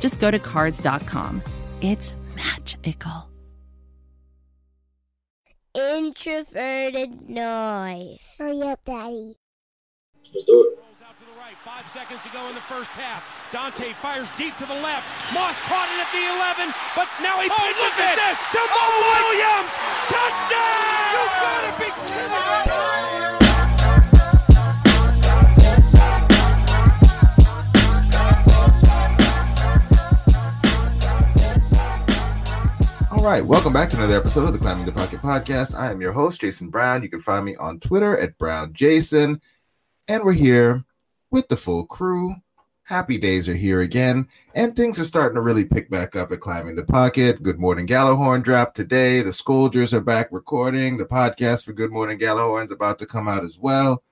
just go to Cars.com. It's magical. Introverted noise. Hurry up, Daddy. Let's do it. Out to the right. Five seconds to go in the first half. Daunte fires deep to the left. Moss caught it at the 11, but now he Oh, pitches look at it this. to Moe Oh, Williams. Touchdown! You gotta be kidding me! All right, welcome back to another episode of the Climbing the Pocket podcast. I am your host, Jason Brown. You can find me on Twitter at Brown Jason, and we're here with the full crew. Happy days are here again, and things are starting to really pick back up at Climbing the Pocket. Good Morning Gallahorn dropped today. The Scolders are back recording. The podcast for Good Morning Gallahorn's about to come out as well.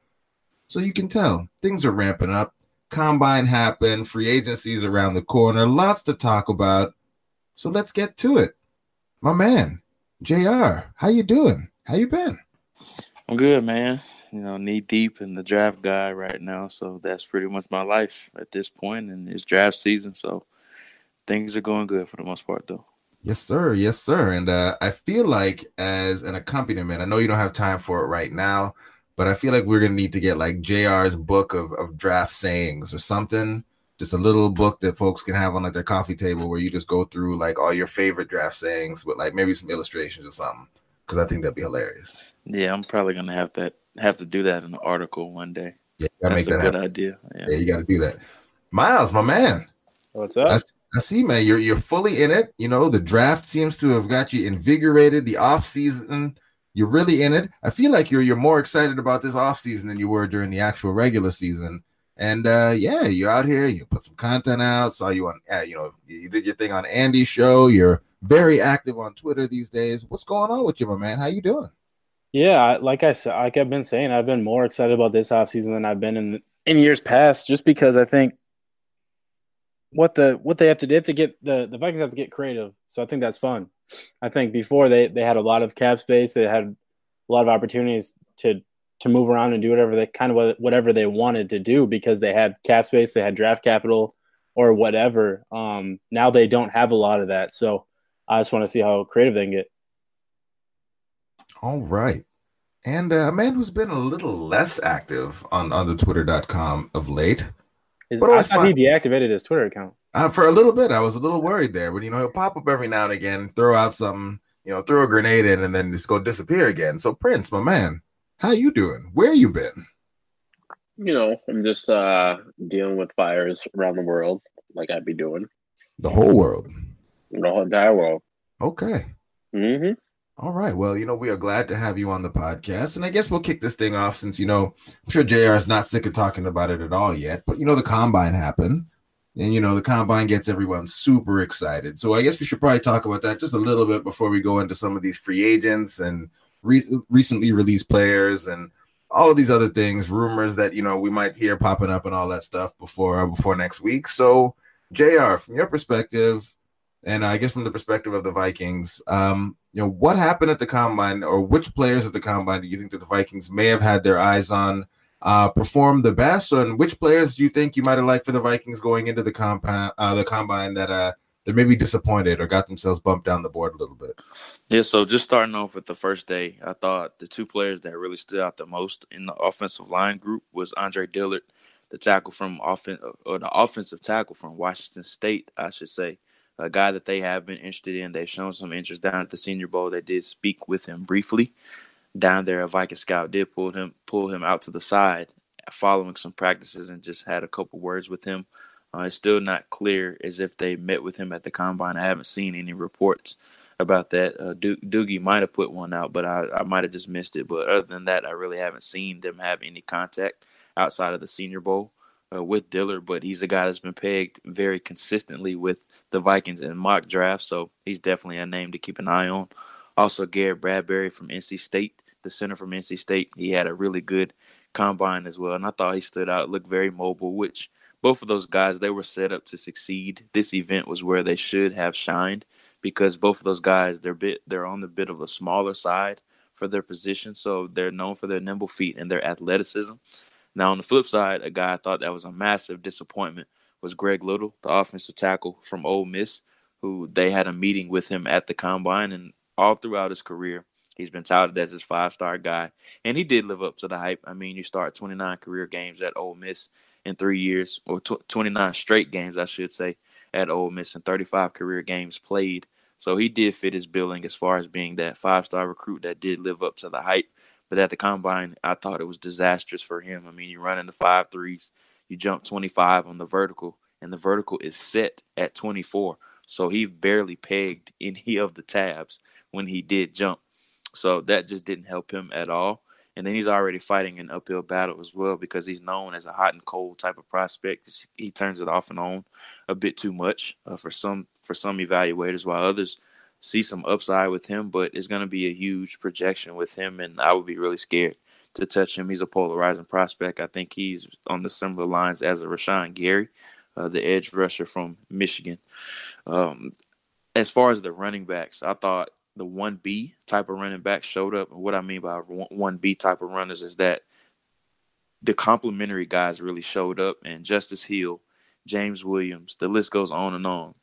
So you can tell things are ramping up. Combine happened, free agencies around the corner, lots to talk about. So let's get to it. My man, JR, how you doing? How you been? I'm good, man. You know, knee deep in the draft guy right now, so that's pretty much my life at this point. and it's draft season, so things are going good for the most part, though. Yes, sir. Yes, sir. And uh, I feel like as an accompaniment, I know you don't have time for it right now, but I feel like we're gonna need to get like JR's book of, of draft sayings or something. Just a little book that folks can have on like their coffee table where you just go through like all your favorite draft sayings with like maybe some illustrations or something. Cause I think that'd be hilarious. Yeah, I'm probably gonna have that have to do that in an article one day. Yeah, you gotta That's make a that good happen. idea. Yeah. Yeah, you gotta do that. Myles, my man. What's up? I, I see, man. You're you're fully in it. You know, the draft seems to have got you invigorated. The off season, you're really in it. I feel like you're you're more excited about this off season than you were during the actual regular season. And uh, yeah, you're out here. You put some content out. Saw you on, uh, you know, you did your thing on Andy's show. You're very active on Twitter these days. What's going on with you, my man? How you doing? Yeah, like I said, like I've been saying, I've been more excited about this offseason than I've been in in years past, just because I think what the what they have to do, have to get the the Vikings have to get creative. So I think that's fun. I think before they they had a lot of cap space, they had a lot of opportunities to to move around and do whatever they kind of whatever they wanted to do because they had cap space, they had draft capital or whatever. Um, now they don't have a lot of that, so I just want to see how creative they can get. All right. And uh, a man who's been a little less active on on the Twitter.com of late. His, But I thought he deactivated his Twitter account. Uh, for a little bit, I was a little worried there, but you know, he'll pop up every now and again, throw out something, you know, throw a grenade in, and then just go disappear again. So, Prince, my man, how you doing? Where you been? you know, I'm just uh dealing with fires around the world, like I'd be doing The whole world. the whole entire world. Okay. hmm All right. Well, you know, we are glad to have you on the podcast, and I guess we'll kick this thing off since you know I'm sure Jr. is not sick of talking about it at all yet. But you know, the combine happened, and you know, the combine gets everyone super excited. So I guess we should probably talk about that just a little bit before we go into some of these free agents and re- recently released players and all of these other things, rumors that you know we might hear popping up and all that stuff before before next week. So, Jr. From your perspective, and I guess from the perspective of the Vikings, um, you know, what happened at the combine, or which players at the combine do you think that the Vikings may have had their eyes on uh, perform the best, and which players do you think you might have liked for the Vikings going into the compound, uh, the combine that uh, they maybe disappointed or got themselves bumped down the board a little bit? Yeah, so just starting off with the first day, I thought the two players that really stood out the most in the offensive line group was Andre Dillard, the tackle from offen- or the offensive tackle from Washington State, I should say, a guy that they have been interested in. They've shown some interest down at the Senior Bowl. They did speak with him briefly down there. A Viking scout did pull him pull him out to the side following some practices and just had a couple words with him. Uh, it's still not clear as if they met with him at the combine. I haven't seen any reports about that. Uh, Do- Doogie might have put one out, but I, I might have just missed it. But other than that, I really haven't seen them have any contact outside of the Senior Bowl uh, with Dillard. But he's a guy that's been pegged very consistently with the Vikings in mock drafts, so he's definitely a name to keep an eye on. Also, Garrett Bradbury from NC State, the center from NC State, he had a really good combine as well, and I thought he stood out, looked very mobile, which both of those guys they were set up to succeed. This event was where they should have shined because both of those guys they're bit they're on the bit of a smaller side for their position, so they're known for their nimble feet and their athleticism. Now on the flip side, a guy I thought that was a massive disappointment was Greg Little, the offensive tackle from Ole Miss, who they had a meeting with him at the combine, and all throughout his career, he's been touted as his five star guy, and he did live up to the hype. I mean, you start 29 career games at Ole Miss in three years, or tw- 29 straight games, I should say, at Ole Miss, and 35 career games played. So he did fit his billing as far as being that five star recruit that did live up to the hype. But at the combine, I thought it was disastrous for him. I mean, you're running the five threes, you jump 25 on the vertical, and the vertical is set at 24. So he barely pegged any of the tabs when he did jump. So that just didn't help him at all. And then he's already fighting an uphill battle as well because he's known as a hot and cold type of prospect. He turns it off and on a bit too much uh, for some for some evaluators, while others see some upside with him. But it's going to be a huge projection with him, and I would be really scared to touch him. He's a polarizing prospect. I think he's on the similar lines as a Rashan Gary, uh, the edge rusher from Michigan. Um, as far as the running backs, I thought the 1B type of running back showed up. And what I mean by 1B type of runners is that the complementary guys really showed up, and Justice Hill, James Williams, the list goes on and on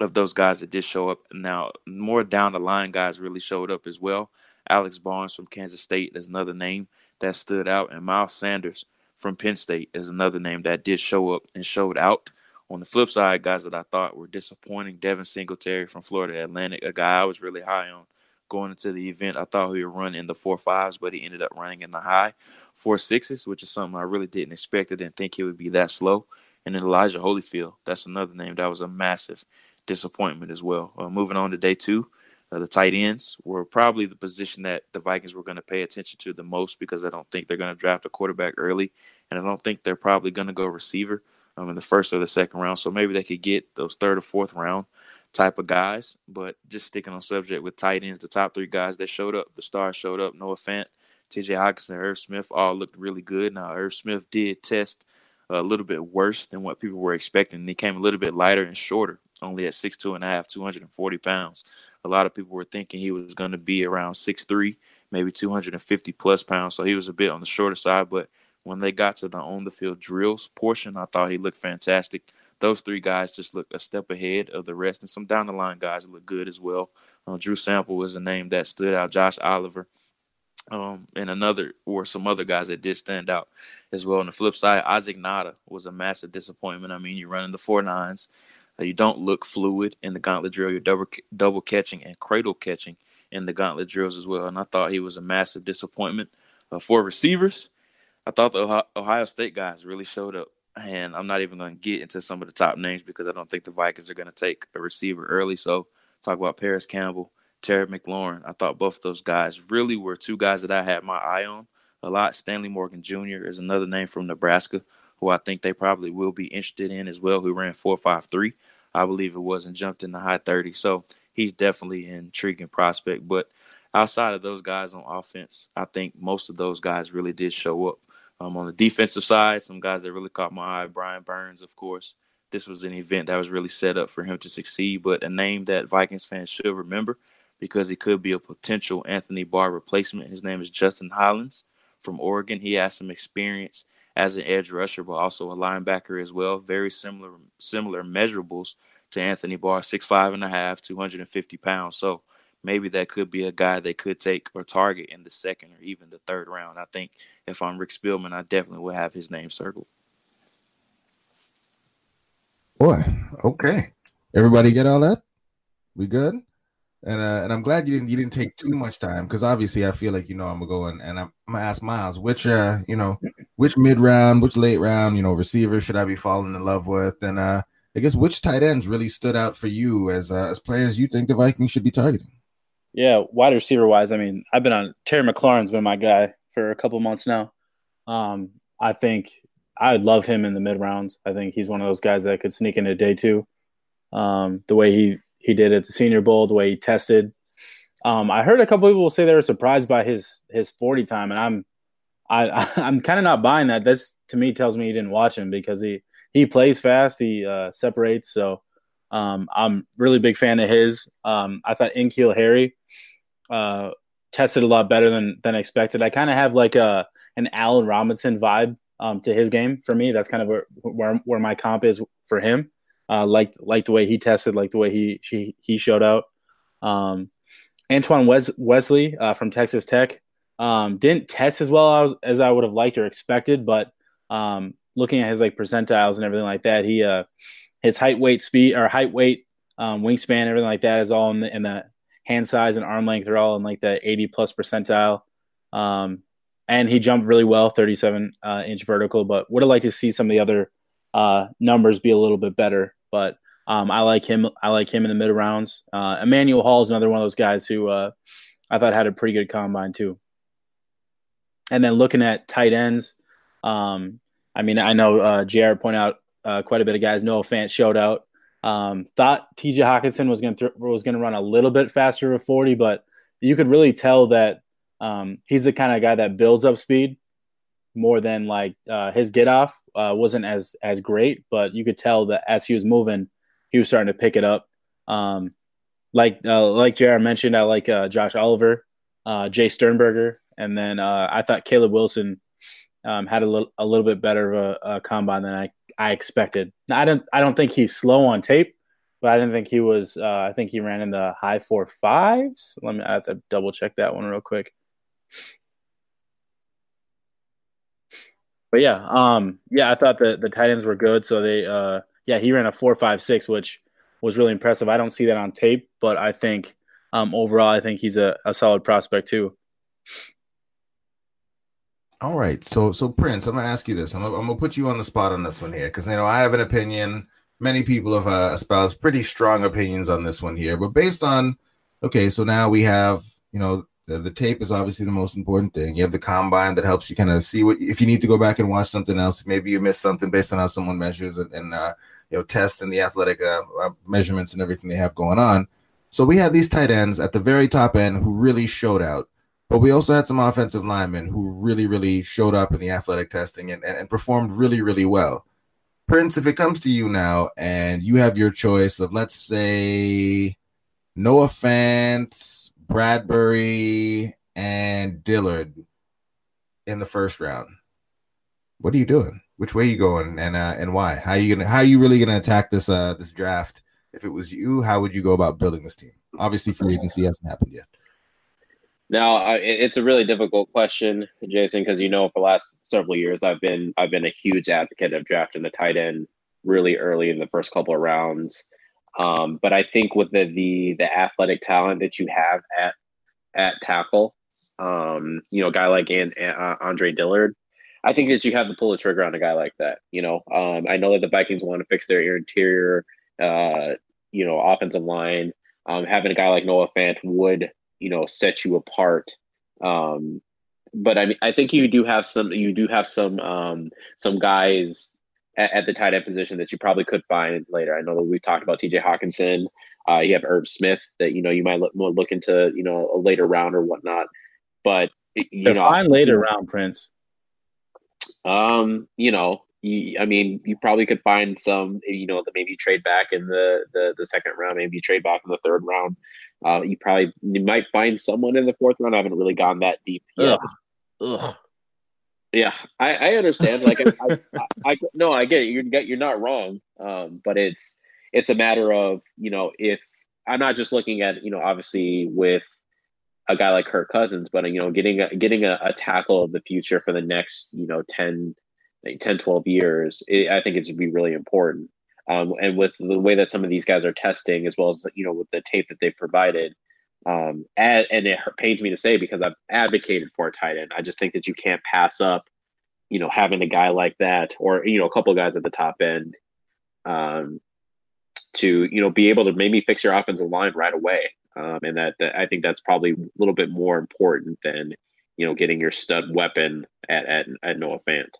of those guys that did show up. Now, more down the line guys really showed up as well. Alex Barnes from Kansas State is another name that stood out, and Miles Sanders from Penn State is another name that did show up and showed out. On the flip side, guys that I thought were disappointing, Devin Singletary from Florida Atlantic, a guy I was really high on going into the event. I thought he would run in the four fives, but he ended up running in the high four sixes, which is something I really didn't expect. I didn't think he would be that slow. And then Elijah Holyfield, that's another name that was a massive disappointment as well. Uh, moving on to day two, uh, the tight ends were probably the position that the Vikings were going to pay attention to the most because I don't think they're going to draft a quarterback early, and I don't think they're probably going to go receiver um, in the first or the second round. So maybe they could get those third or fourth round type of guys. But just sticking on subject with tight ends, the top three guys that showed up, the stars showed up. Noah Fant, T.J. Hockenson, Irv Smith all looked really good. Now Irv Smith did test a little bit worse than what people were expecting. He came a little bit lighter and shorter, only at six two and a half, 240 pounds. A lot of people were thinking he was going to be around six three, maybe 250 plus pounds. So he was a bit on the shorter side, but when they got to the on the field drills portion, I thought he looked fantastic. Those three guys just looked a step ahead of the rest, and some down the line guys look good as well. Uh, Drew Sample was a name that stood out. Josh Oliver, um, and another or some other guys that did stand out as well. On the flip side, Isaac Nauta was a massive disappointment. I mean, you're running the four nines, uh, you don't look fluid in the gauntlet drill. You're double double catching and cradle catching in the gauntlet drills as well. And I thought he was a massive disappointment uh, for receivers. I thought the Ohio State guys really showed up. And I'm not even going to get into some of the top names because I don't think the Vikings are going to take a receiver early. So talk about Parris Campbell, Terry McLaurin. I thought both those guys really were two guys that I had my eye on a lot. Stanley Morgan Jr. is another name from Nebraska who I think they probably will be interested in as well, who ran 4.53. I believe it was and jumped in the high 30. So he's definitely an intriguing prospect. But outside of those guys on offense, I think most of those guys really did show up. Um, on the defensive side, some guys that really caught my eye, Brian Burns, of course. This was an event that was really set up for him to succeed, but a name that Vikings fans should remember because he could be a potential Anthony Barr replacement. His name is Justin Hollins from Oregon. He has some experience as an edge rusher, but also a linebacker as well. Very similar similar measurables to Anthony Barr, six five and a half, 250 pounds. So maybe that could be a guy they could take or target in the second or even the third round. I think if I'm Rick Spielman, I definitely would have his name circled. Boy, okay. Everybody get all that? We good? And uh, and I'm glad you didn't you didn't take too much time because obviously I feel like you know I'm gonna go and, and I'm, I'm, gonna ask Myles which uh you know which mid round which late round you know receiver should I be falling in love with and uh I guess which tight ends really stood out for you as uh, as players you think the Vikings should be targeting. Yeah, wide receiver wise, I mean, I've been on Terry McLaurin's been my guy for a couple months now. Um, I think I love him in the mid rounds. I think he's one of those guys that could sneak into day two. Um, the way he he did at the Senior Bowl, the way he tested. Um, I heard a couple people say they were surprised by his his forty time, and I'm I I'm kind of not buying that. This to me tells me he didn't watch him because he he plays fast, he uh, separates. So um, I'm really big fan of his. Um, I thought N'Keal Harry uh, tested a lot better than than expected. I kind of have like a an Allen Robinson vibe um, to his game for me. That's kind of where where, where my comp is for him. Uh, like like the way he tested, like the way he he, he showed out. Um, Antoine Wes- Wesley uh, from Texas Tech um, didn't test as well as, as, I would have liked or expected, but um, looking at his like percentiles and everything like that, he uh, his height, weight, speed, or height, weight, um, wingspan, everything like that is all in the, in hand size and arm length are all in like the 80 plus percentile. Um, and he jumped really well, 37 uh, inch vertical, but would have liked to see some of the other uh, numbers be a little bit better. But um, I like him. I like him in the mid rounds. Uh, Emmanuel Hall is another one of those guys who uh, I thought had a pretty good combine too. And then looking at tight ends, um, I mean, I know uh, JR pointed out uh, quite a bit of guys. Noah Fant showed out. Um, thought TJ Hockenson was going to th- was going to run a little bit faster of 40, but you could really tell that um, he's the kind of guy that builds up speed more than like uh, his get off uh, wasn't as as great, but you could tell that as he was moving, he was starting to pick it up. Um, like uh, like JR mentioned, I like uh, Josh Oliver, uh, Jace Sternberger, and then uh, I thought Caleb Wilson um, had a little a little bit better of a, a, combine than I, I expected. Now, I don't I don't think he's slow on tape, but I didn't think he was. Uh, I think he ran in the high four fives. Let me I have to double check that one real quick. But yeah, um, yeah, I thought the the tight ends were good. So they, uh, yeah, he ran a four five six, which was really impressive. I don't see that on tape, but I think um, overall, I think he's a, a solid prospect too. All right, so so Prince, I'm gonna ask you this. I'm gonna, I'm gonna put you on the spot on this one here because you know I have an opinion. Many people have uh, espoused pretty strong opinions on this one here, but based on okay, so now we have you know the, the tape is obviously the most important thing. You have the combine that helps you kind of see what if you need to go back and watch something else. Maybe you missed something based on how someone measures and, and uh, you know test and the athletic uh, uh, measurements and everything they have going on. So we had these tight ends at the very top end who really showed out. But we also had some offensive linemen who really, really showed up in the athletic testing and, and, and performed really, really well. Prince, if it comes to you now and you have your choice of, let's say, Noah Fant, Bradbury and Dillard in the first round. What are you doing? Which way are you going, and uh, and why? How are you gonna? How are you really gonna attack this uh this draft? If it was you, how would you go about building this team? Obviously, free agency hasn't happened yet. Now, it's a really difficult question, Jason, because you know for the last several years I've been I've been a huge advocate of drafting the tight end really early in the first couple of rounds. Um, but I think with the, the the athletic talent that you have at at tackle, um, you know, a guy like uh, Andre Dillard, I think that you have to pull the trigger on a guy like that. You know, um, I know that the Vikings want to fix their interior, uh, you know, offensive line. Um, having a guy like Noah Fant would, you know, set you apart. Um, but I mean, I think you do have some, you do have some, um, some guys at, at, the tight end position that you probably could find later. I know that we talked about TJ Hockenson Uh, you have Irv Smith that you know you might look, look into you know a later round or whatnot. But you They're know, fine later round, Prince. Um, you know, you, I mean, you probably could find some, you know, that maybe trade back in the, the the second round, maybe trade back in the third round. Uh, you probably you might find someone in the fourth round. I haven't really gone that deep yet. Ugh. Ugh. Yeah, I, I understand. Like, I, I, I, no, I get it. You're you're not wrong. Um, but it's it's a matter of you know if I'm not just looking at you know obviously with a guy like Kirk Cousins, but you know getting a, getting a, a tackle of the future for the next you know 10, 10 12 years, it, I think it would be really important. Um, and with the way that some of these guys are testing, as well as you know with the tape that they've provided, um, and, and it pains me to say because I've advocated for a tight end. I just think that you can't pass up, you know, having a guy like that or you know a couple guys at the top end, um, to you know be able to maybe fix your offensive line right away. Um, and that, that I think that's probably a little bit more important than you know getting your stud weapon at at, at Noah Fant.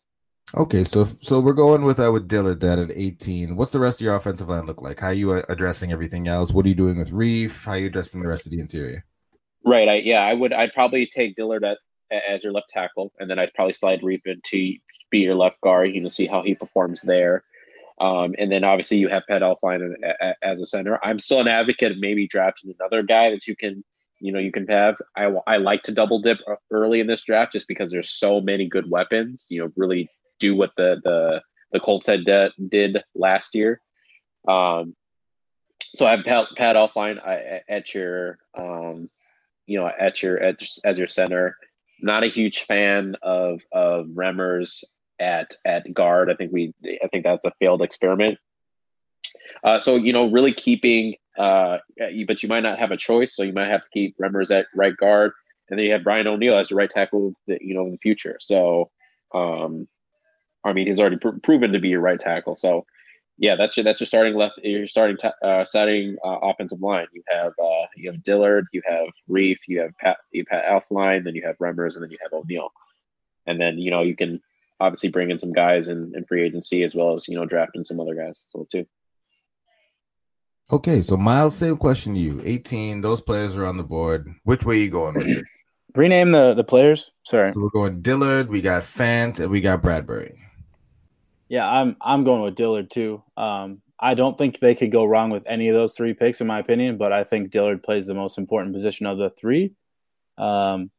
Okay, so so we're going with uh, with Dillard then at 18. What's the rest of your offensive line look like? How are you uh, addressing everything else? What are you doing with Reiff? How are you addressing the rest of the interior? Right. I, yeah, I would. I'd probably take Dillard at, as your left tackle, and then I'd probably slide Reiff into be your left guard. You know, see how he performs there. Um, and then obviously you have Pat Elflein as a center. I'm still an advocate of maybe drafting another guy that you can, you know, you can have. I, I like to double dip early in this draft just because there's so many good weapons. You know, really do what the the the Colts had de- did last year. Um, so I have Pat, Pat Elflein at your, um, you know, at your at, as your center. Not a huge fan of of Remmers at at guard. I think we I think that's a failed experiment. Uh, so you know, really keeping, uh, but you might not have a choice. So you might have to keep Remmers at right guard, and then you have Brian O'Neill as the right tackle. You know in the future. So, um, I mean, he's already pr- proven to be your right tackle. So, yeah, that's your that's your starting left. Your starting ta- uh, starting uh, offensive line. You have uh, you have Dillard, you have Reiff, you have Pat, you have Pat Elflein, then you have Remmers, and then you have O'Neill. And then you know you can obviously bring in some guys in, in free agency as well as you know drafting some other guys as well too. Okay, so Myles, same question to you. 18, those players are on the board. Which way are you going with it? Rename the the players. Sorry. So we're going Dillard, we got Fant, and we got Bradbury. Yeah, I'm I'm going with Dillard too. Um, I don't think they could go wrong with any of those three picks, in my opinion. But I think Dillard plays the most important position of the three, um,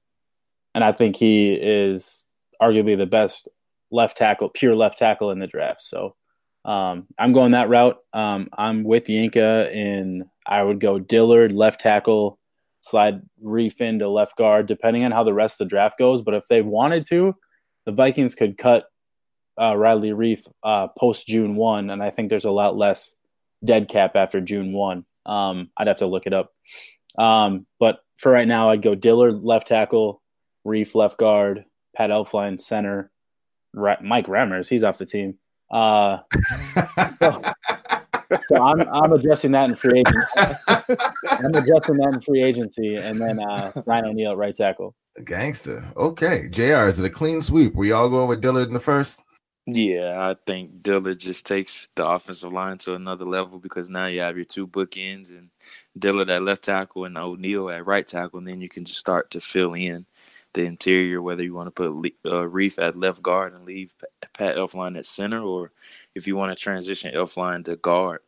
and I think he is arguably the best left tackle, pure left tackle in the draft. So um, I'm going that route. Um, I'm with Yinka in I would go Dillard left tackle, slide Reiff into left guard, depending on how the rest of the draft goes. But if they wanted to, the Vikings could cut uh, Riley Reiff uh, post June one, and I think there's a lot less dead cap after June one. Um, I'd have to look it up. Um, but for right now, I'd go Dillard left tackle, Reef left guard, Pat Elflein center, Mike Remmers, he's off the team. Uh, so, so, I'm I'm addressing that in free agency. I'm addressing that in free agency, and then uh, Ryan O'Neill right tackle. Gangster. Okay, Jr. Is it a clean sweep? We all going with Dillard in the first? Yeah, I think Dillard just takes the offensive line to another level because now you have your two bookends and Dillard at left tackle and O'Neill at right tackle, and then you can just start to fill in the interior, whether you want to put uh, Reiff at left guard and leave Pat Elflein at center, or if you want to transition Elflein to guard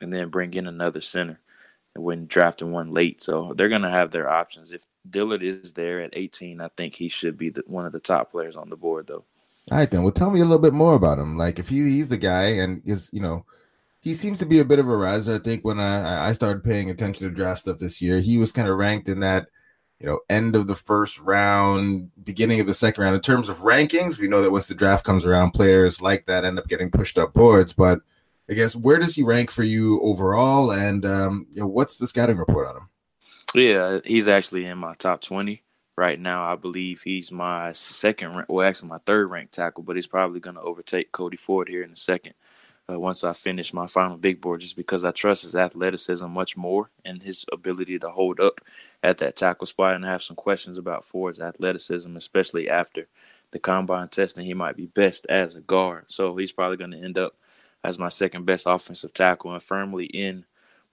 and then bring in another center when drafting one late. So they're going to have their options. If Dillard is there at 18, I think he should be the, one of the top players on the board, though. All right, then. Well, tell me a little bit more about him. Like, if he, he's the guy and is, you know, he seems to be a bit of a riser. I think when I, I started paying attention to draft stuff this year, he was kind of ranked in that you know, end of the first round, beginning of the second round. In terms of rankings, we know that once the draft comes around, players like that end up getting pushed up boards. But I guess where does he rank for you overall? And um, you know, what's the scouting report on him? Yeah, he's actually in my top twenty right now. I believe he's my second, well, actually my third ranked tackle, but he's probably going to overtake Cody Ford here in a second uh, once I finish my final big board, just because I trust his athleticism much more and his ability to hold up at that tackle spot. And I have some questions about Ford's athleticism, especially after the combine testing. He might be best as a guard, so he's probably going to end up as my second best offensive tackle and firmly in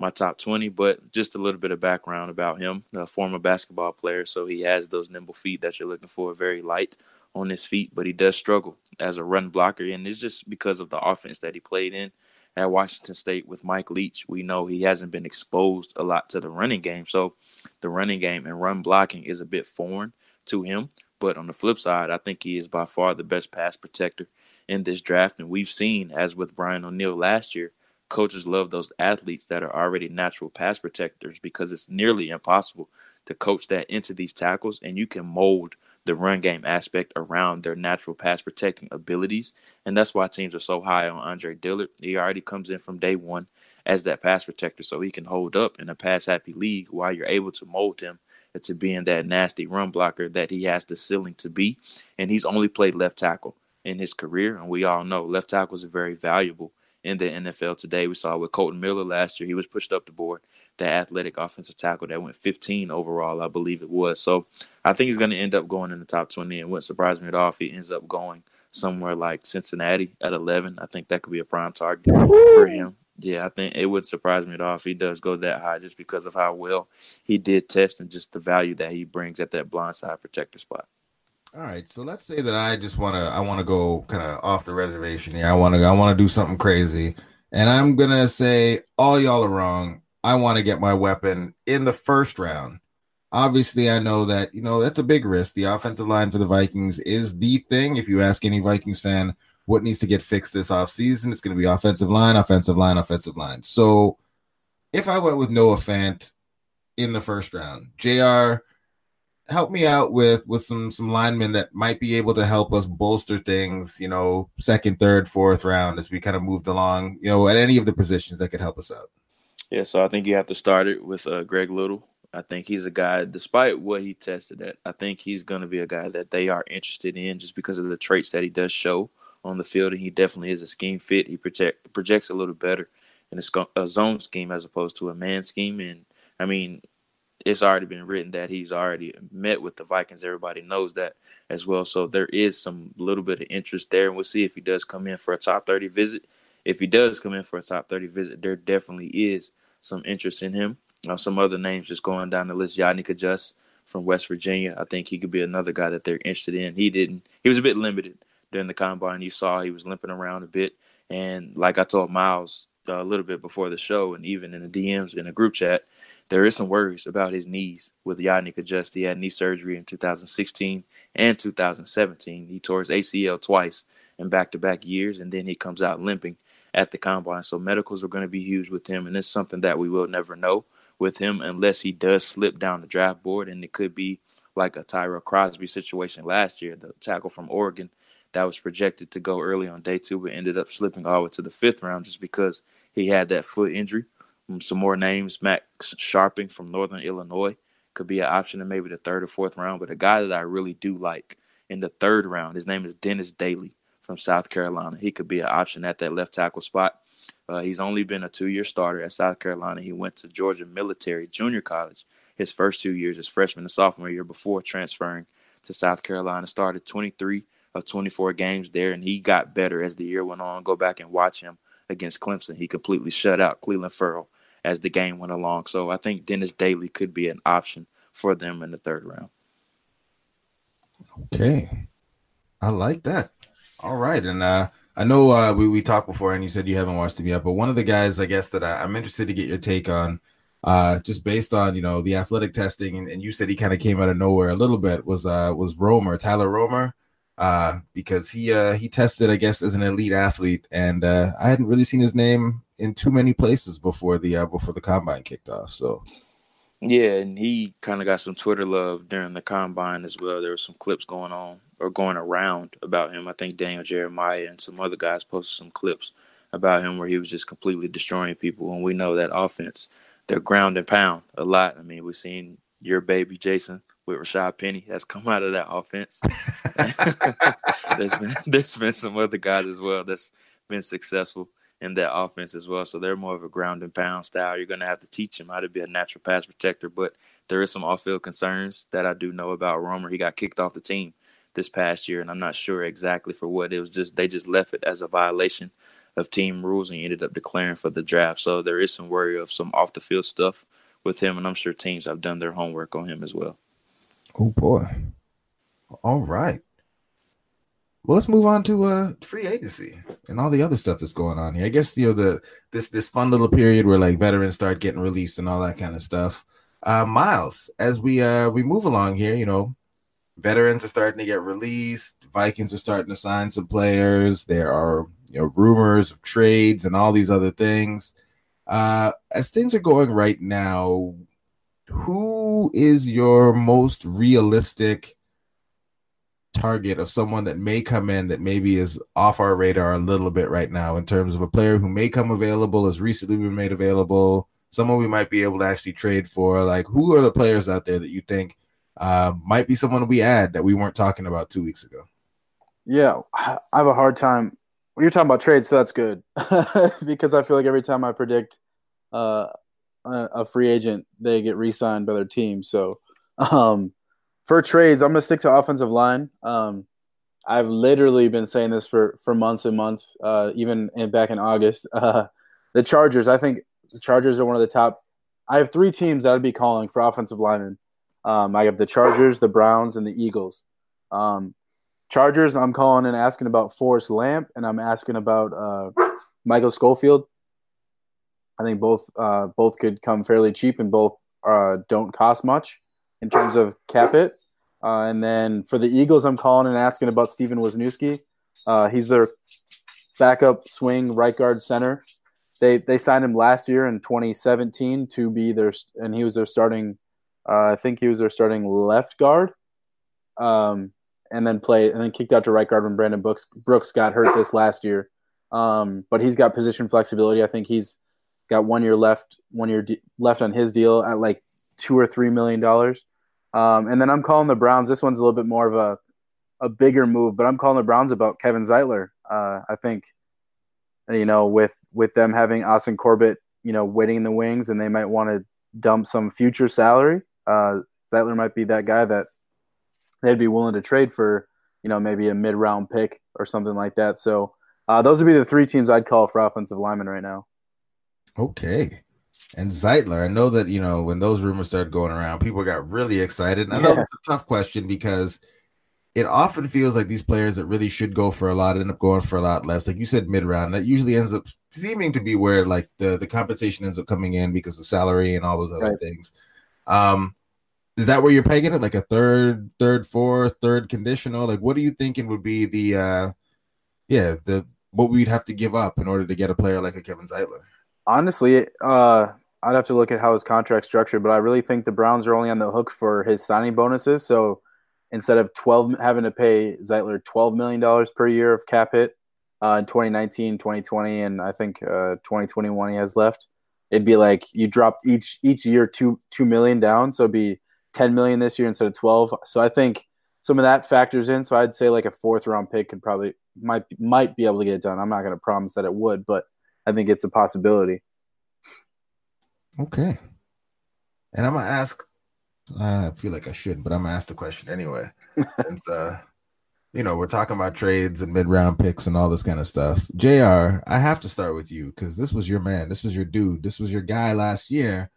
my top 20, but just a little bit of background about him. A former basketball player, so he has those nimble feet that you're looking for, very light on his feet, but he does struggle as a run blocker. And it's just because of the offense that he played in at Washington State with Mike Leach. We know he hasn't been exposed a lot to the running game. So the running game and run blocking is a bit foreign to him. But on the flip side, I think he is by far the best pass protector in this draft. And we've seen, as with Brian O'Neill last year, coaches love those athletes that are already natural pass protectors because it's nearly impossible to coach that into these tackles. And you can mold the run game aspect around their natural pass protecting abilities. And that's why teams are so high on Andre Dillard. He already comes in from day one as that pass protector so he can hold up in a pass happy league while you're able to mold him to being that nasty run blocker that he has the ceiling to be. And he's only played left tackle in his career. And we all know left tackles are very valuable in the NFL today. We saw with Kolton Miller last year, he was pushed up the board the athletic offensive tackle that went 15 overall, I believe it was. So I think he's going to end up going in the top 20. And wouldn't surprise me at all if he ends up going somewhere like Cincinnati at 11. I think that could be a prime target for him. Yeah, I think it would surprise me at all if he does go that high just because of how well he did test and just the value that he brings at that blindside protector spot. All right, so let's say that I just want to I want to go kind of off the reservation here. I want to I want to do something crazy. And I'm going to say all y'all are wrong. I want to get my weapon in the first round. Obviously, I know that, you know, that's a big risk. The offensive line for the Vikings is the thing. If you ask any Vikings fan what needs to get fixed this offseason, it's going to be offensive line, offensive line, offensive line. So if I went with Noah Fant in the first round, JR, help me out with with some some linemen that might be able to help us bolster things you know second third fourth round as we kind of moved along you know at any of the positions that could help us out. Yeah so i think you have to start it with uh, greg little. I think he's a guy despite what he tested at i think he's going to be a guy that they are interested in just because of the traits that he does show on the field and he definitely is a scheme fit. He project, projects a little better in a, a zone scheme as opposed to a man scheme and I mean, it's already been written that he's already met with the Vikings. Everybody knows that as well. So there is some little bit of interest there, and we'll see if he does come in for a top 30 visit. If he does come in for a top 30 visit, there definitely is some interest in him. Now, some other names just going down the list. Yodny Cajuste from West Virginia. I think he could be another guy that they're interested in. He didn't. He was a bit limited during the combine. You saw he was limping around a bit, and like I told Myles uh, a little bit before the show, and even in the DMs in a group chat, there is some worries about his knees with Yodny Cajuste. He had knee surgery in 2016 and 2017. He tore his ACL twice in back-to-back years, and then he comes out limping at the combine. So medicals are going to be huge with him, and it's something that we will never know with him unless he does slip down the draft board, and it could be like a Tyrell Crosby situation last year, the tackle from Oregon that was projected to go early on day two, but ended up slipping all the way to the fifth round just because he had that foot injury. Um, some more names. Max Scharping from Northern Illinois could be an option in maybe the third or fourth round. But a guy that I really do like in the third round, his name is Dennis Daley from South Carolina. He could be an option at that left tackle spot. Uh, he's only been a two-year starter at South Carolina. He went to Georgia Military Junior College his first two years as freshman and sophomore year before transferring to South Carolina. Started 23 of 24 games there, and he got better as the year went on. Go back and watch him against Clemson. He completely shut out Clelin Ferrell as the game went along. So I think Dennis Daley could be an option for them in the third round. Okay. I like that. All right. And uh I know uh we, we talked before and you said you haven't watched him yet, but one of the guys I guess that I, am interested to get your take on, uh just based on you know the athletic testing and, and you said he kind of came out of nowhere a little bit was uh was Roemer, Tyler Roemer. Uh, because he uh he tested, I guess, as an elite athlete, and uh I hadn't really seen his name in too many places before the uh, before the combine kicked off. So yeah, and he kind of got some Twitter love during the combine as well. There were some clips going on or going around about him. I think Daniel Jeremiah and some other guys posted some clips about him where he was just completely destroying people. And we know that offense, they're ground and pound a lot. I mean, we've seen your baby Jason with Rashaad Penny has come out of that offense. there's been there's been some other guys as well that's been successful in that offense as well. So they're more of a ground and pound style. You're going to have to teach him how to be a natural pass protector. But there is some off field concerns that I do know about Roemer. He got kicked off the team this past year, and I'm not sure exactly for what. It was just they just left it as a violation of team rules, and he ended up declaring for the draft. So there is some worry of some off the field stuff with him, and I'm sure teams have done their homework on him as well. Oh boy! All right. Well, let's move on to uh free agency and all the other stuff that's going on here. I guess you know the this this fun little period where like veterans start getting released and all that kind of stuff. Uh Myles, as we uh we move along here, you know, veterans are starting to get released, Vikings are starting to sign some players, there are you know rumors of trades and all these other things. Uh as things are going right now, who is your most realistic target of someone that may come in that maybe is off our radar a little bit right now in terms of a player who may come available, has recently been made available, someone we might be able to actually trade for. Like, who are the players out there that you think uh, might be someone we add that we weren't talking about two weeks ago? Yeah, I have a hard time. You're talking about trades, so that's good because I feel like every time I predict uh, a free agent, they get re-signed by their team. So, um, for trades, I'm going to stick to offensive line. Um, I've literally been saying this for for months and months, uh, even in, back in August. Uh, the Chargers, I think the Chargers are one of the top. I have three teams that I'd be calling for offensive linemen. Um, I have the Chargers, the Browns, and the Eagles. Um, Chargers, I'm calling and asking about Forrest Lamp, and I'm asking about uh, Michael Schofield. I think both uh, both could come fairly cheap, and both uh, don't cost much in terms of cap it. Uh, and then for the Eagles, I'm calling and asking about Stefen Wisniewski. Uh, he's their backup swing right guard center. They they signed him last year in 2017 to be their and he was their starting. Uh, I think he was their starting left guard. Um, and then played and then kicked out to right guard when Brandon Brooks Brooks got hurt this last year. Um, but he's got position flexibility. I think he's got one year left, one year de- left on his deal at like two or three million dollars. Um, and then I'm calling the Browns. This one's a little bit more of a a bigger move, but I'm calling the Browns about Kevin Zeitler. Uh, I think you know with with them having Austin Corbett, you know, waiting in the wings, and they might want to dump some future salary. Uh, Zeitler might be that guy that they'd be willing to trade for, you know, maybe a mid round pick or something like that. So uh, those would be the three teams I'd call for offensive linemen right now. Okay. And Zeitler, I know that you know when those rumors started going around, people got really excited. And I know yeah. it's a tough question because it often feels like these players that really should go for a lot end up going for a lot less. Like you said, mid round. That usually ends up seeming to be where like the the compensation ends up coming in because of salary and all those other right. things. Um, is that where you're pegging it? Like a third, third, fourth, third conditional? Like what are you thinking would be the uh yeah, the what we'd have to give up in order to get a player like a Kevin Zeitler? Honestly, uh I'd have to look at how his contract structured, but I really think the Browns are only on the hook for his signing bonuses. So instead of 12 having to pay Zeitler 12 million dollars per year of cap hit uh, in 2019, 2020, and I think uh, 2021 he has left, it'd be like you drop each each year two two million down, so it'd be 10 million this year instead of 12. So I think some of that factors in. So I'd say like a fourth round pick could probably might might be able to get it done. I'm not going to promise that it would, but I think it's a possibility. Okay. And I'm gonna ask. I feel like I shouldn't, but I'm gonna ask the question anyway. since uh, you know, we're talking about trades and mid round picks and all this kind of stuff. Jr. I have to start with you because this was your man. This was your dude. This was your guy last year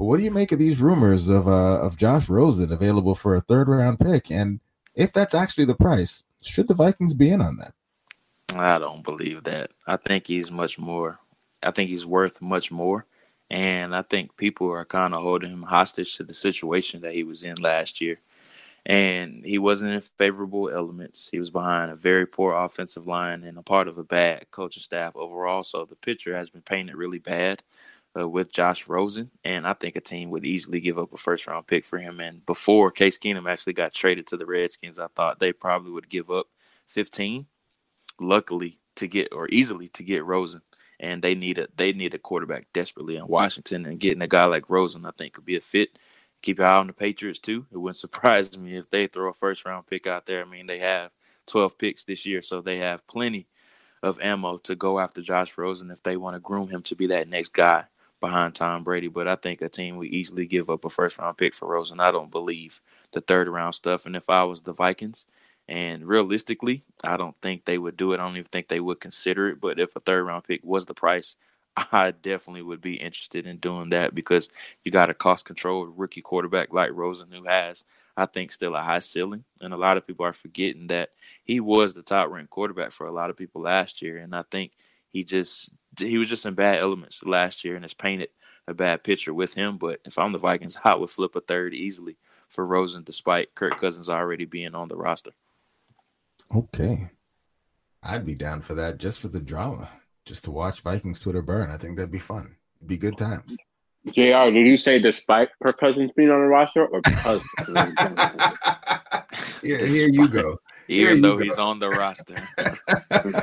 but what do you make of these rumors of uh, of Josh Rosen available for a third round pick? And if that's actually the price, should the Vikings be in on that? I don't believe that. I think he's much more. I think he's worth much more. And I think people are kind of holding him hostage to the situation that he was in last year. And he wasn't in favorable elements. He was behind a very poor offensive line and a part of a bad coaching staff overall. So the picture has been painted really bad uh, with Josh Rosen, and I think a team would easily give up a first round pick for him. And before Case Keenum actually got traded to the Redskins, I thought they probably would give up 15. Luckily, to get or easily to get Rosen, and they need a they need a quarterback desperately in hmm. Washington, and getting a guy like Rosen, I think, could be a fit. Keep your eye on the Patriots too. It wouldn't surprise me if they throw a first round pick out there. I mean, they have 12 picks this year, so they have plenty of ammo to go after Josh Rosen if they want to groom him to be that next guy behind Tom Brady, but I think a team would easily give up a first round pick for Rosen. I don't believe the third round stuff. And if I was the Vikings, and realistically, I don't think they would do it. I don't even think they would consider it. But if a third round pick was the price, I definitely would be interested in doing that because you got a cost controlled rookie quarterback like Rosen who has, I think, still a high ceiling. And a lot of people are forgetting that he was the top ranked quarterback for a lot of people last year. And I think he just he was just in bad elements last year and it's painted a bad picture with him. But if I'm the Vikings, I would flip a third easily for Rosen, despite Kirk Cousins already being on the roster. Okay, I'd be down for that just for the drama, just to watch Vikings Twitter burn. I think that'd be fun. It'd be good times. Jr., did you say despite Kirk Cousins being on the roster or because? here, here you go even though he's on the roster.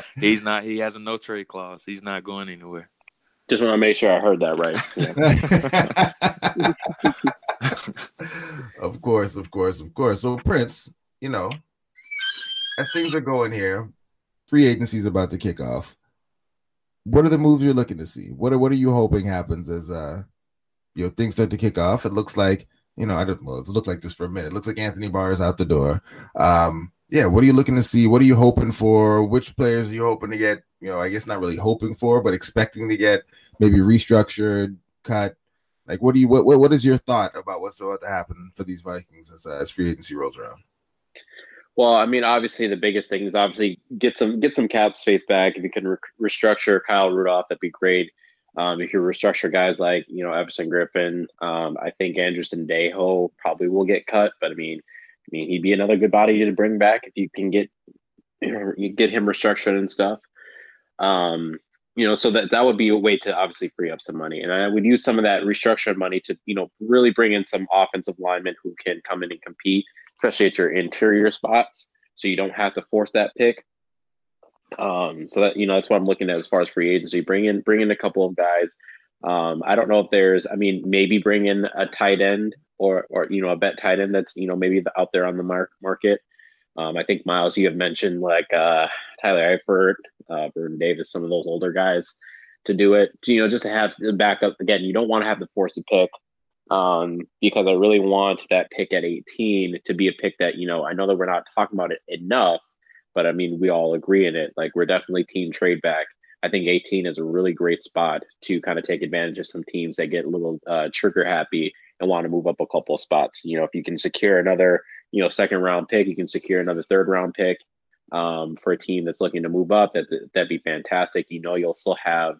he's not. He has a no trade clause. He's not going anywhere. Just want to make sure I heard that right. of course, of course, of course. So Prince, you know, as things are going here, free agency is about to kick off. What are the moves you're looking to see? What are what are you hoping happens as uh you know things start to kick off? It looks like you know I don't well it looked like this for a minute. It looks like Anthony Barr is out the door. Um, yeah, what are you looking to see? What are you hoping for? Which players are you hoping to get? You know, I guess not really hoping for, but expecting to get maybe restructured, cut. Like, what do you what what, what is your thought about what's about to happen for these Vikings as uh, as free agency rolls around? Well, I mean, obviously the biggest thing is obviously get some get some cap space back. If you can re- restructure Kyle Rudolph, that'd be great. Um, if you restructure guys like you know Everson Griffen, um, I think Andrew Sendejo probably will get cut. But I mean, I mean he'd be another good body to bring back if you can get you get him restructured and stuff. Um, you know, so that that would be a way to obviously free up some money, and I would use some of that restructured money to you know really bring in some offensive linemen who can come in and compete, especially at your interior spots, so you don't have to force that pick. Um, so that you know that's what I'm looking at as far as free agency. Bring in bring in a couple of guys. Um, I don't know if there's. I mean, maybe bring in a tight end or or you know a bet tight end that's you know maybe out there on the mark, market. Um, I think Myles, you have mentioned like uh, Tyler Eifert, uh, Vernon Davis, some of those older guys to do it. You know, just to have the backup again. You don't want to have to force a pick um, because I really want that pick at 18 to be a pick that you know I know that we're not talking about it enough, but I mean, we all agree in it. Like we're definitely team trade back. I think 18 is a really great spot to kind of take advantage of some teams that get a little uh, trigger happy and want to move up a couple of spots. You know, if you can secure another, you know, second round pick, you can secure another third round pick um, for a team that's looking to move up. That that'd be fantastic. You know, you'll still have,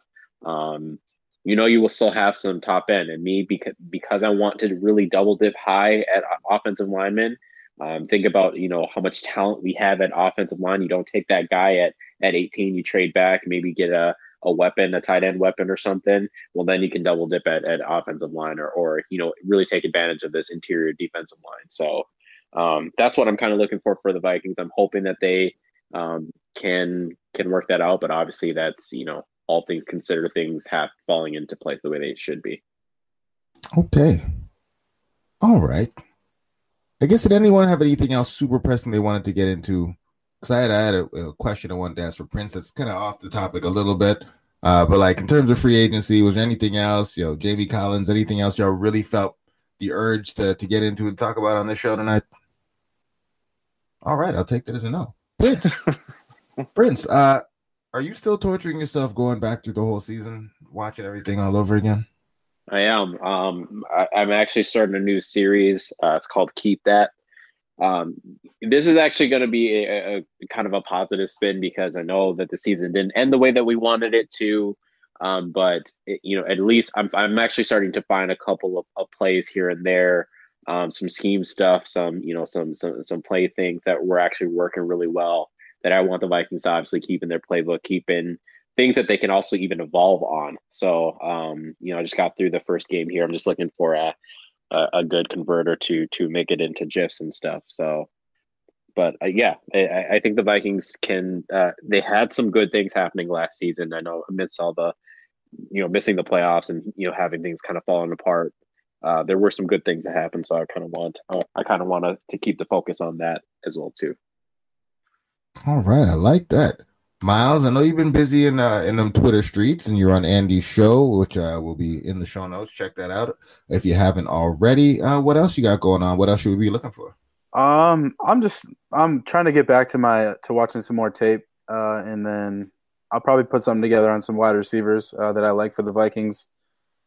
um, you know, you will still have some top end. And me because because I want to really double dip high at offensive linemen. Um, think about you know how much talent we have at offensive line. You don't take that guy at at 18. You trade back, maybe get a a weapon, a tight end weapon or something. Well, then you can double dip at, at offensive line or or you know really take advantage of this interior defensive line. So um, that's what I'm kind of looking for for the Vikings. I'm hoping that they um, can can work that out, but obviously that's you know all things considered, things have falling into place the way they should be. Okay. All right. I guess did anyone have anything else super pressing they wanted to get into? Because I had I had a, a, question I wanted to ask for Prince that's kind of off the topic a little bit. Uh, but like in terms of free agency, was there anything else? You know, Jamie Collins, anything else y'all really felt the urge to to get into and talk about on this show tonight? All right, I'll take that as a no. Prince, Prince, uh, are you still torturing yourself going back through the whole season, watching everything all over again? I am. Um, I, am actually starting a new series. Uh, it's called Keep That. Um, this is actually going to be a, a, kind of a positive spin because I know that the season didn't end the way that we wanted it to. Um, but it, you know, at least I'm I'm actually starting to find a couple of, of plays here and there, um, some scheme stuff, some you know, some some some play things that were actually working really well. That I want the Vikings to obviously keep in their playbook, keeping things that they can also even evolve on. So, um, you know, I just got through the first game here. I'm just looking for a, a, a good converter to to make it into gifs and stuff. So, but uh, yeah, I, I, think the Vikings can. Uh, they had some good things happening last season. I know amidst all the, you know, missing the playoffs and you know having things kind of falling apart. Uh, there were some good things that happened, so I kind of want I kind of want to keep the focus on that as well too. All right, I like that. Myles, I know you've been busy in uh, in them Twitter streets, and you're on Andy's show, which uh, will be in the show notes. Check that out if you haven't already. Uh, what else you got going on? What else should we be looking for? Um, I'm just I'm trying to get back to my to watching some more tape, uh, and then I'll probably put something together on some wide receivers uh, that I like for the Vikings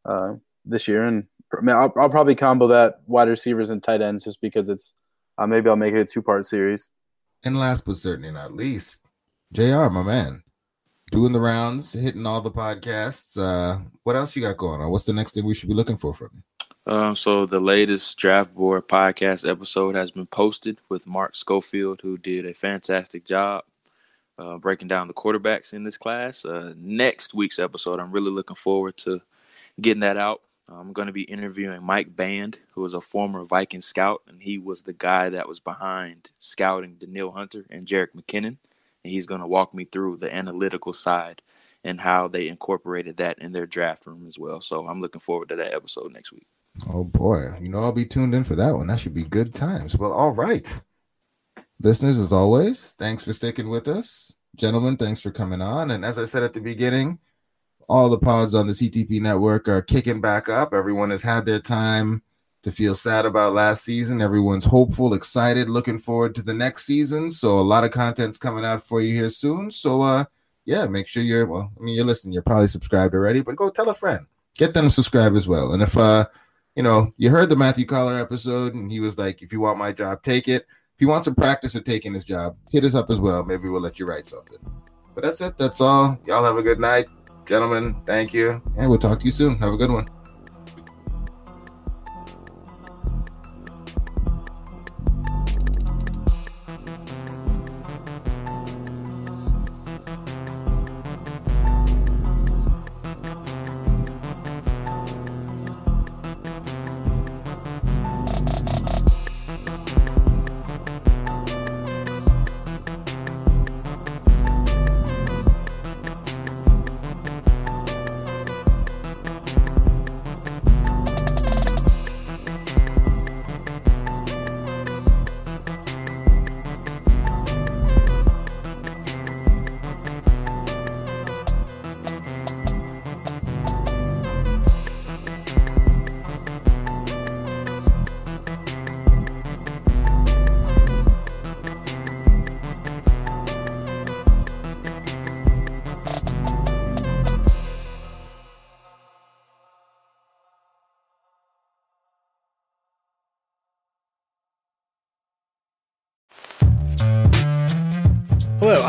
uh, this year, and I'll, I'll probably combo that wide receivers and tight ends just because it's uh, maybe I'll make it a two part series. And last but certainly not least, JR, my man, doing the rounds, hitting all the podcasts. Uh, what else you got going on? What's the next thing we should be looking for from you? Um, so the latest draft board podcast episode has been posted with Mark Schofield, who did a fantastic job uh, breaking down the quarterbacks in this class. Uh, next week's episode, I'm really looking forward to getting that out. I'm going to be interviewing Mike Band, who is a former Viking scout, and he was the guy that was behind scouting Danielle Hunter and Jerick McKinnon and he's going to walk me through the analytical side and how they incorporated that in their draft room as well. So I'm looking forward to that episode next week. Oh boy, you know I'll be tuned in for that one. That should be good times. Well, all right. Listeners, as always, thanks for sticking with us. Gentlemen, thanks for coming on. And as I said at the beginning, all the pods on the CTP network are kicking back up. Everyone has had their time to feel sad about last season. Everyone's hopeful, excited, looking forward to the next season. So a lot of content's coming out for you here soon. So uh yeah, make sure you're well, I mean you're listening, you're probably subscribed already, but go tell a friend. Get them to subscribe as well. And if uh you know, you heard the Matthew Coller episode and he was like, if you want my job, take it. If you want some practice at taking his job, hit us up as well. Maybe we'll let you write something. But that's it. That's all. Y'all have a good night. Gentlemen, thank you. And we'll talk to you soon. Have a good one.